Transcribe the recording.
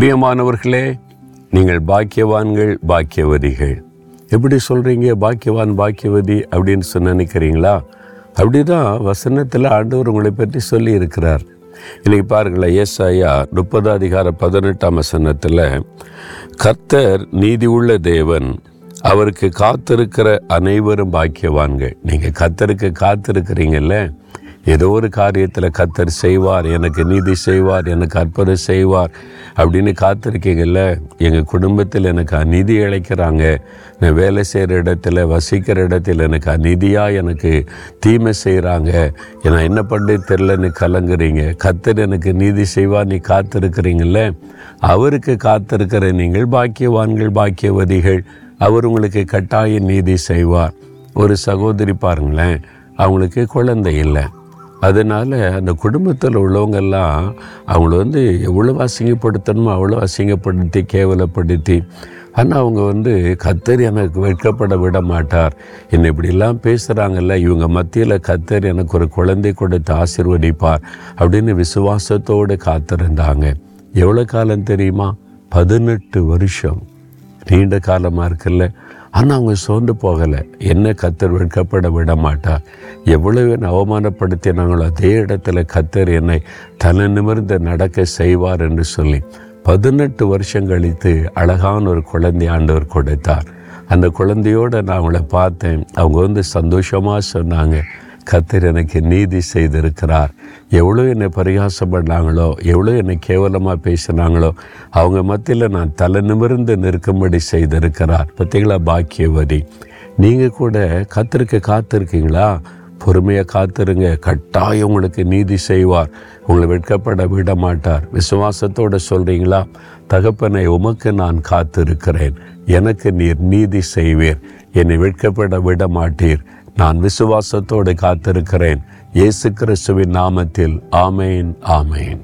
பிரியமானவர்களே நீங்கள் பாக்கியவான்கள் பாக்கியவதிகள். எப்படி சொல்கிறீங்க பாக்கியவான் பாக்கியவதி அப்படின்னு சொன்ன நினைக்கிறீங்களா? அப்படிதான் வசனத்தில் ஆண்டவர் உங்களை பற்றி சொல்லி இருக்கிறார் இன்னைக்கு பாருங்களேன் ஏசாயா முப்பது அதிகார பதினெட்டாம் வசனத்தில் கர்த்தர் நீதி உள்ள தேவன் அவருக்கு காத்திருக்கிற அனைவரும் பாக்கியவான்கள். நீங்கள் கத்தருக்கு காத்திருக்கிறீங்கல்ல? ஏதோ ஒரு காரியத்தில் கத்தர் செய்வார் எனக்கு நீதி செய்வார் எனக்கு அற்புதம் செய்வார் அப்படின்னு காத்திருக்கீங்கல்ல? எங்கள் குடும்பத்தில் எனக்கு அநீதி இழைக்கிறாங்க. நான் வேலை செய்கிற இடத்துல வசிக்கிற இடத்துல எனக்கு அநீதியாக எனக்கு தீமை செய்கிறாங்க நான் என்ன பண்ணி தெரிலன்னு கலங்குறீங்க. கத்தர் எனக்கு நீதி செய்வார் நீ காத்திருக்கிறீங்கள அவருக்கு காத்திருக்கிற நீங்கள் பாக்கியவான்கள் பாக்கியவதிகள். அவர் உங்களுக்கு கட்டாய நீதி செய்வார். ஒரு சகோதரி பாருங்களேன் அவங்களுக்கு குழந்தை இல்லை. அதனால் அந்த குடும்பத்தில் உள்ளவங்கெல்லாம் அவங்கள வந்து எவ்வளோ அசிங்கப்படுத்தணுமோ அவ்வளோ அசிங்கப்படுத்தி கேவலப்படுத்தி ஆனால் அவங்க வந்து கத்தர் எனக்கு வெட்கப்பட விட மாட்டார். என்னை இப்படிலாம் பேசுகிறாங்கல்ல இவங்க மத்தியில் கத்தர் எனக்கு ஒரு குழந்தை கொடுத்து ஆசிர்வதிப்பார் அப்படின்னு விசுவாசத்தோடு காத்திருந்தாங்க. எவ்வளோ காலம் தெரியுமா? பதினெட்டு வருஷம். நீண்ட காலமாக இருக்குல்ல. ஆனால் அவங்க சோர்ந்து போகலை. என்ன கத்தர் வெட்கப்பட விட மாட்டார் எவ்வளவு அவமானப்படுத்தினாங்களோ அதே இடத்துல கத்தர் என்னை தலை நிமிர்ந்து நடக்க செய்வார் என்று சொல்லி பதினெட்டு வருஷம் கழித்து அழகான ஒரு குழந்தை ஆண்டவர் கொடுத்தார். அந்த குழந்தையோடு நான் அவங்கள பார்த்தேன். அவங்க வந்து சந்தோஷமாக சொன்னாங்க. கத்தர் எனக்கு நீதி செய்திருக்கிறார். எவ்வளோ என்னை பரிகாசம் பண்ணாங்களோ எவ்வளோ என்னை கேவலமாக பேசினாங்களோ அவங்க மத்தியில் நான் தலை நிமிர்ந்து நிற்கும்படி செய்திருக்கிறார். பார்த்தீங்களா பாக்கியவரி நீங்கள் கூட கத்திருக்க காத்திருக்கீங்களா? பொறுமையாக காத்திருங்க. கட்டாயம் உங்களுக்கு நீதி செய்வார். உங்களை வெட்கப்பட விட மாட்டார். விசுவாசத்தோடு சொல்கிறீங்களா தகப்பனை உமக்கு நான் காத்திருக்கிறேன். எனக்கு நீர் நீதி செய்வீர். என்னை வெட்கப்பட விட மாட்டீர். நான் விசுவாசத்தோடு காத்திருக்கிறேன். இயேசு கிறிஸ்துவின் நாமத்தில். ஆமேன் ஆமேன்.